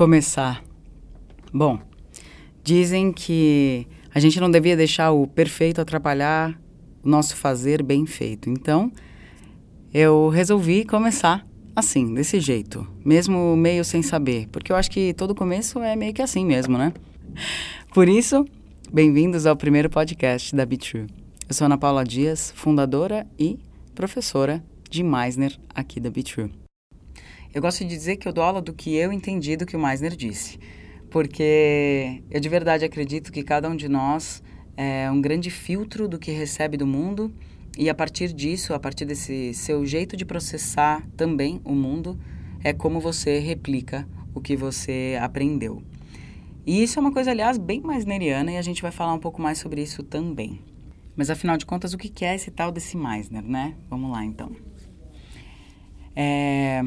Começar. Bom, dizem que a gente não devia deixar o perfeito atrapalhar o nosso fazer bem feito. Então, eu resolvi começar assim, desse jeito, mesmo meio sem saber, porque eu acho que todo começo é meio que assim mesmo, né? Por isso, bem-vindos ao primeiro podcast da Be True. Eu sou Ana Paula Dias, fundadora e professora de Meisner aqui da Be True. Eu gosto de dizer que eu dou aula do que eu entendi do que o Meisner disse, porque eu de verdade acredito que cada um de nós é um grande filtro do que recebe do mundo e a partir disso, a partir desse seu jeito de processar também o mundo, é como você replica o que você aprendeu. E isso é uma coisa, aliás, bem mais neriana e a gente vai falar um pouco mais sobre isso também. Mas afinal de contas, o que é esse tal desse Meisner, né? Vamos lá então. É...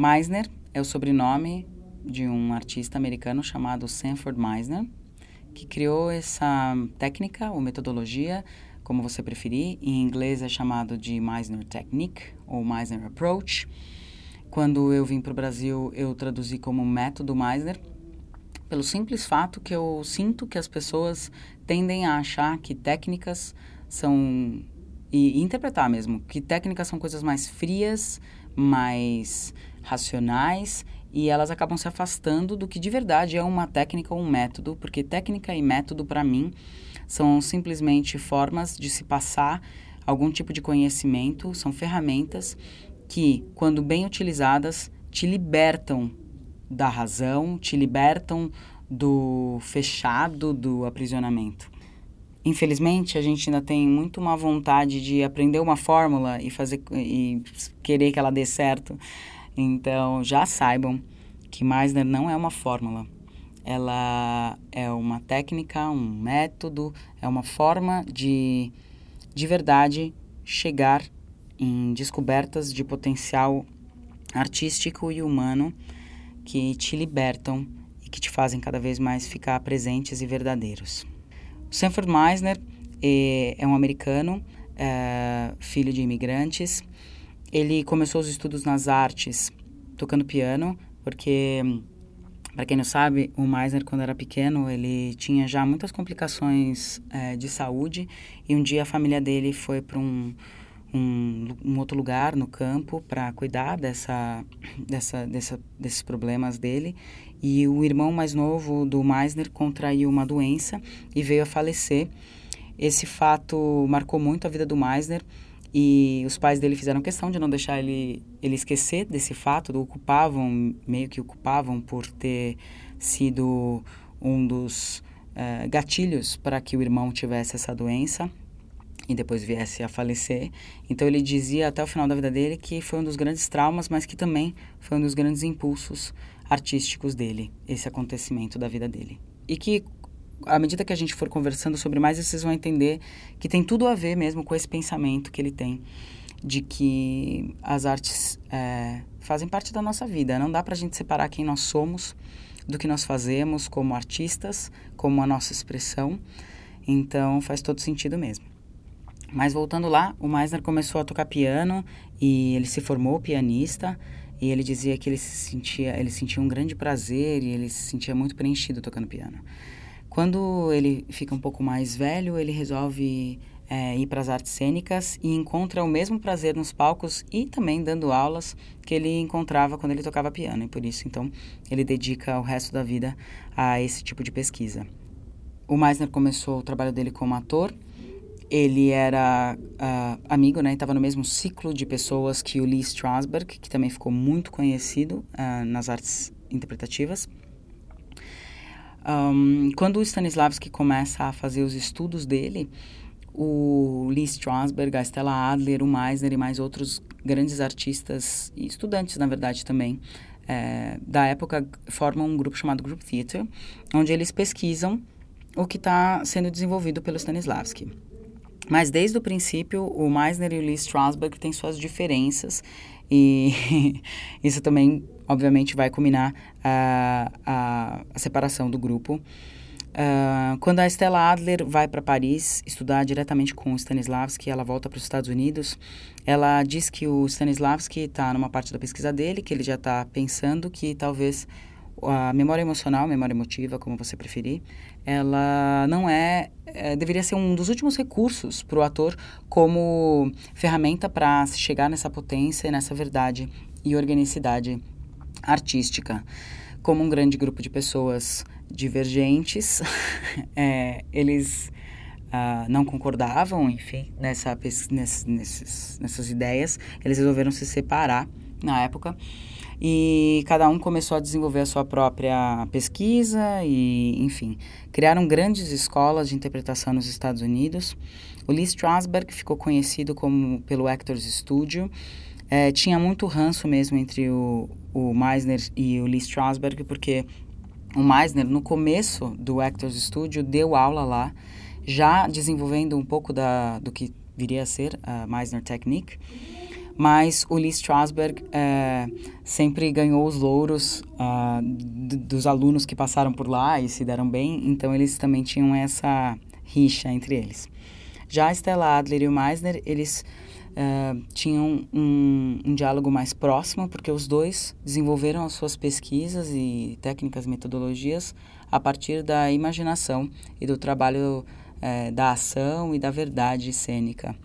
Meisner é o sobrenome de um artista americano chamado Sanford Meisner, que criou essa técnica ou metodologia como você preferir. Em inglês é chamado de Meisner Technique ou Meisner Approach. Quando eu vim para o Brasil, eu traduzi como método Meisner, pelo simples fato que eu sinto que as pessoas tendem a achar que técnicas são e, interpretar mesmo que técnicas são coisas mais frias, mais racionais e elas acabam se afastando do que de verdade é uma técnica ou um método, porque técnica e método para mim são simplesmente formas de se passar algum tipo de conhecimento, são ferramentas que, quando bem utilizadas, te libertam da razão, te libertam do fechado, do aprisionamento. Infelizmente, a gente ainda tem muito uma vontade de aprender uma fórmula e fazer e querer que ela dê certo. Então, já saibam que Meisner não é uma fórmula ela é uma técnica, um método, é uma forma de, de verdade, chegar em descobertas de potencial artístico e humano que te libertam e que te fazem cada vez mais ficar presentes e verdadeiros. O Sanford Meisner é, é um americano, é, filho de imigrantes. Ele começou os estudos nas artes tocando piano, porque para quem não sabe, o Meisner, quando era pequeno, ele tinha já muitas complicações é, de saúde e um dia a família dele foi para um, um, um, outro lugar no campo para cuidar dessa, dessa, dessa, desses problemas dele e o irmão mais novo do Meisner contraiu uma doença e veio a falecer. Esse fato marcou muito a vida do Meisner e os pais dele fizeram questão de não deixar ele, ele esquecer desse fato, do ocupavam, meio que ocupavam por ter sido um dos uh, gatilhos para que o irmão tivesse essa doença e depois viesse a falecer. Então ele dizia até o final da vida dele que foi um dos grandes traumas, mas que também foi um dos grandes impulsos artísticos dele, esse acontecimento da vida dele. E que à medida que a gente for conversando sobre mais, vocês vão entender que tem tudo a ver mesmo com esse pensamento que ele tem de que as artes é, fazem parte da nossa vida. Não dá para a gente separar quem nós somos do que nós fazemos como artistas, como a nossa expressão. Então faz todo sentido mesmo. Mas voltando lá, o Meisner começou a tocar piano e ele se formou pianista e ele dizia que ele se sentia, ele sentia um grande prazer e ele se sentia muito preenchido tocando piano. Quando ele fica um pouco mais velho, ele resolve é, ir para as artes cênicas e encontra o mesmo prazer nos palcos e também dando aulas que ele encontrava quando ele tocava piano. E por isso, então, ele dedica o resto da vida a esse tipo de pesquisa. O Meisner começou o trabalho dele como ator. Ele era uh, amigo, né? Estava no mesmo ciclo de pessoas que o Lee Strasberg, que também ficou muito conhecido uh, nas artes interpretativas. Um, quando o Stanislavski começa a fazer os estudos dele, o Lee Strasberg, a Stella Adler, o Meisner e mais outros grandes artistas e estudantes, na verdade, também, é, da época, formam um grupo chamado Group Theater, onde eles pesquisam o que está sendo desenvolvido pelo Stanislavski. Mas desde o princípio, o Meisner e o Lee Strasberg têm suas diferenças e isso também obviamente vai culminar a, a, a separação do grupo. Uh, quando a Stella Adler vai para Paris estudar diretamente com o Stanislavski, ela volta para os Estados Unidos. Ela diz que o Stanislavski está numa parte da pesquisa dele, que ele já está pensando que talvez a memória emocional, memória emotiva, como você preferir, ela não é, é deveria ser um dos últimos recursos para o ator como ferramenta para chegar nessa potência e nessa verdade e organicidade artística. Como um grande grupo de pessoas divergentes, é, eles uh, não concordavam, enfim, nessa, nesses, nessas ideias, eles resolveram se separar na época e cada um começou a desenvolver a sua própria pesquisa e, enfim, criaram grandes escolas de interpretação nos Estados Unidos. O Lee Strasberg ficou conhecido como pelo Actors Studio. É, tinha muito ranço mesmo entre o, o Meisner e o Lee Strasberg, porque o Meisner, no começo do Actors Studio, deu aula lá, já desenvolvendo um pouco da, do que viria a ser a Meisner Technique mas o Lee Strasberg é, sempre ganhou os louros uh, dos alunos que passaram por lá e se deram bem, então eles também tinham essa rixa entre eles. Já Stella Adler e o Meisner, eles uh, tinham um, um, diálogo mais próximo, porque os dois desenvolveram as suas pesquisas e técnicas, metodologias a partir da imaginação e do trabalho uh, da ação e da verdade cênica.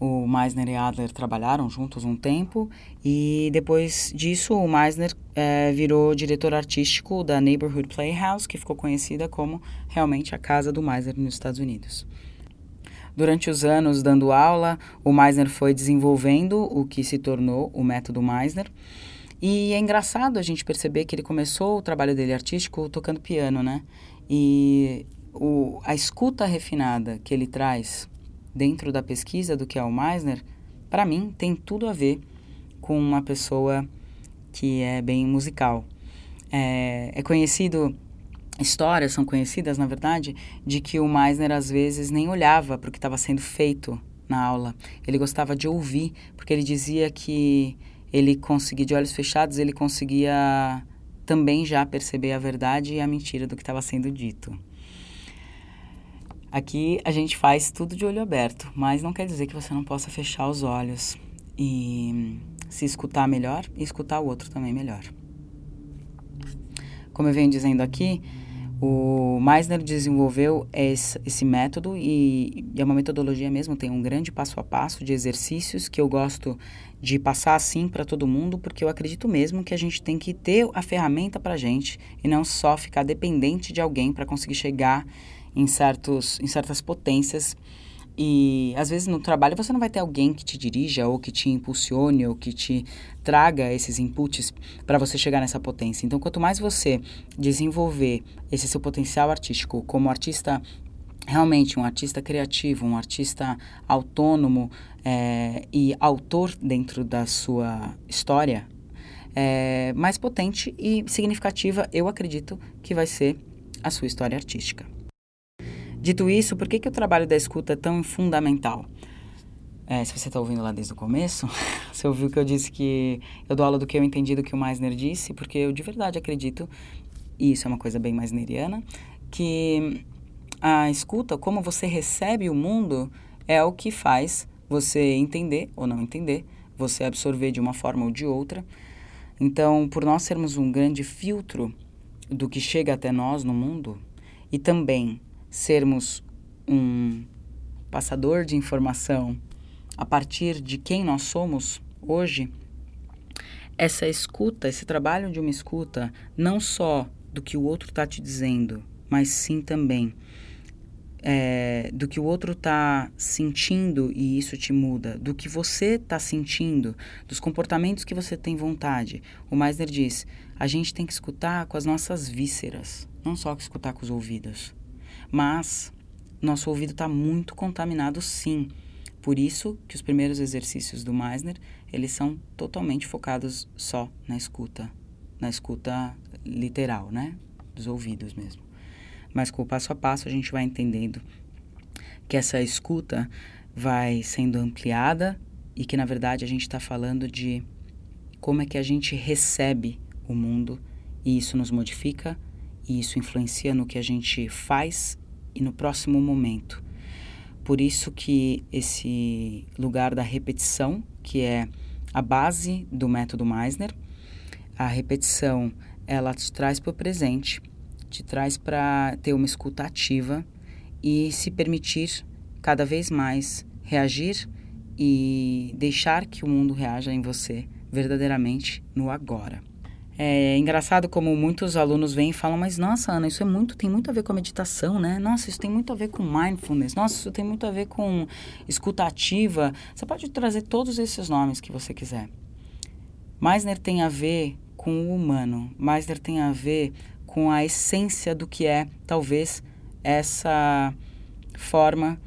O Meisner e Adler trabalharam juntos um tempo e depois disso o Meisner é, virou diretor artístico da Neighborhood Playhouse, que ficou conhecida como realmente a casa do Meisner nos Estados Unidos. Durante os anos dando aula, o Meisner foi desenvolvendo o que se tornou o método Meisner. E é engraçado a gente perceber que ele começou o trabalho dele artístico tocando piano, né? E o, a escuta refinada que ele traz dentro da pesquisa do que é o Meisner, para mim tem tudo a ver com uma pessoa que é bem musical. É, é conhecido histórias são conhecidas, na verdade, de que o Meisner às vezes nem olhava para o que estava sendo feito na aula. Ele gostava de ouvir, porque ele dizia que ele conseguia, de olhos fechados, ele conseguia também já perceber a verdade e a mentira do que estava sendo dito. Aqui a gente faz tudo de olho aberto, mas não quer dizer que você não possa fechar os olhos e se escutar melhor e escutar o outro também melhor. Como eu venho dizendo aqui, o Meisner desenvolveu esse, esse método e, e, é uma metodologia mesmo, tem um grande passo a passo de exercícios que eu gosto de passar assim para todo mundo, porque eu acredito mesmo que a gente tem que ter a ferramenta para a gente e não só ficar dependente de alguém para conseguir chegar em, certos, em certas potências. E às vezes no trabalho você não vai ter alguém que te dirija ou que te impulsione ou que te traga esses inputs para você chegar nessa potência. Então, quanto mais você desenvolver esse seu potencial artístico como artista realmente um artista criativo, um artista autônomo é, e autor dentro da sua história, é, mais potente e significativa, eu acredito que vai ser a sua história artística. Dito isso, por que, que o trabalho da escuta é tão fundamental? É, se você está ouvindo lá desde o começo, você ouviu que eu disse que eu dou aula do que eu entendi do que o Meisner disse, porque eu de verdade acredito, e isso é uma coisa bem meisneriana, que a escuta, como você recebe o mundo, é o que faz você entender ou não entender, você absorver de uma forma ou de outra. Então, por nós sermos um grande filtro do que chega até nós no mundo, e também sermos um passador de informação a partir de quem nós somos hoje, essa escuta, esse trabalho de uma escuta, não só do que o outro está te dizendo, mas sim também é, do que o outro está sentindo e isso te muda, do que você está sentindo, dos comportamentos que você tem vontade. O Meisner diz: a gente tem que escutar com as nossas vísceras, não só que escutar com os ouvidos. Mas nosso ouvido está muito contaminado sim. Por isso que os primeiros exercícios do Meisner, eles são totalmente focados só na escuta, na escuta literal, né? Dos ouvidos mesmo. Mas com o passo a passo a gente vai entendendo que essa escuta vai sendo ampliada e que na verdade a gente está falando de como é que a gente recebe o mundo e isso nos modifica e isso influencia no que a gente faz e no próximo momento. Por isso que esse lugar da repetição, que é a base do método Meisner, a repetição ela te traz para o presente, te traz para ter uma escuta ativa e se permitir cada vez mais reagir e deixar que o mundo reaja em você verdadeiramente no agora. É engraçado como muitos alunos vêm e falam, mas nossa, Ana, isso é muito, tem muito a ver com a meditação, né? Nossa, isso tem muito a ver com mindfulness. Nossa, isso tem muito a ver com escuta ativa. Você pode trazer todos esses nomes que você quiser. Meisner tem a ver com o humano. Meisner tem a ver com a essência do que é, talvez, essa forma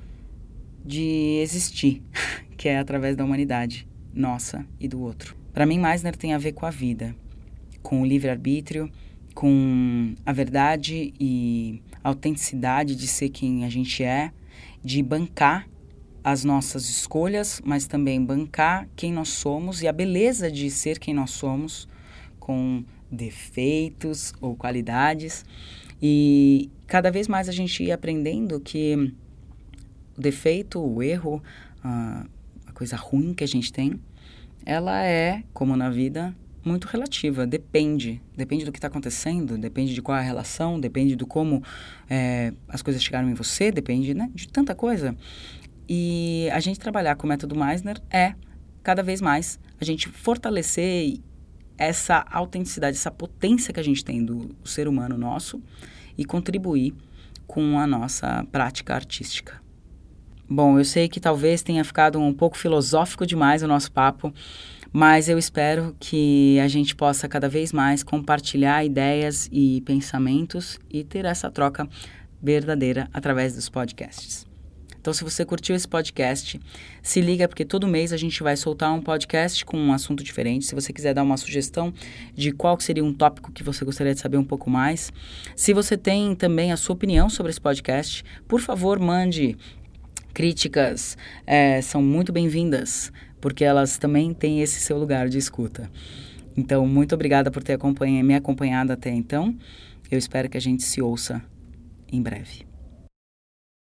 de existir, que é através da humanidade, nossa e do outro. Para mim, Meisner tem a ver com a vida, com o livre-arbítrio, com a verdade e a autenticidade de ser quem a gente é, de bancar as nossas escolhas, mas também bancar quem nós somos e a beleza de ser quem nós somos, com defeitos ou qualidades. E cada vez mais a gente ia aprendendo que o defeito, o erro, a, coisa ruim que a gente tem, ela é, como na vida, muito relativa. Depende. Depende do que está acontecendo, depende de qual é a relação, depende do como é, as coisas chegaram em você, depende né, de tanta coisa. E a gente trabalhar com o método Meisner é, cada vez mais, a gente fortalecer essa autenticidade, essa potência que a gente tem do ser humano nosso e contribuir com a nossa prática artística. Bom, eu sei que talvez tenha ficado um pouco filosófico demais o nosso papo, mas eu espero que a gente possa cada vez mais compartilhar ideias e pensamentos e ter essa troca verdadeira através dos podcasts. Então, se você curtiu esse podcast, se liga porque todo mês a gente vai soltar um podcast com um assunto diferente. Se você quiser dar uma sugestão de qual seria um tópico que você gostaria de saber um pouco mais, se você tem também a sua opinião sobre esse podcast, por favor, mande Críticas é, são muito bem-vindas, porque elas também têm esse seu lugar de escuta. Então, muito obrigada por ter me acompanhado até então. Eu espero que a gente se ouça em breve.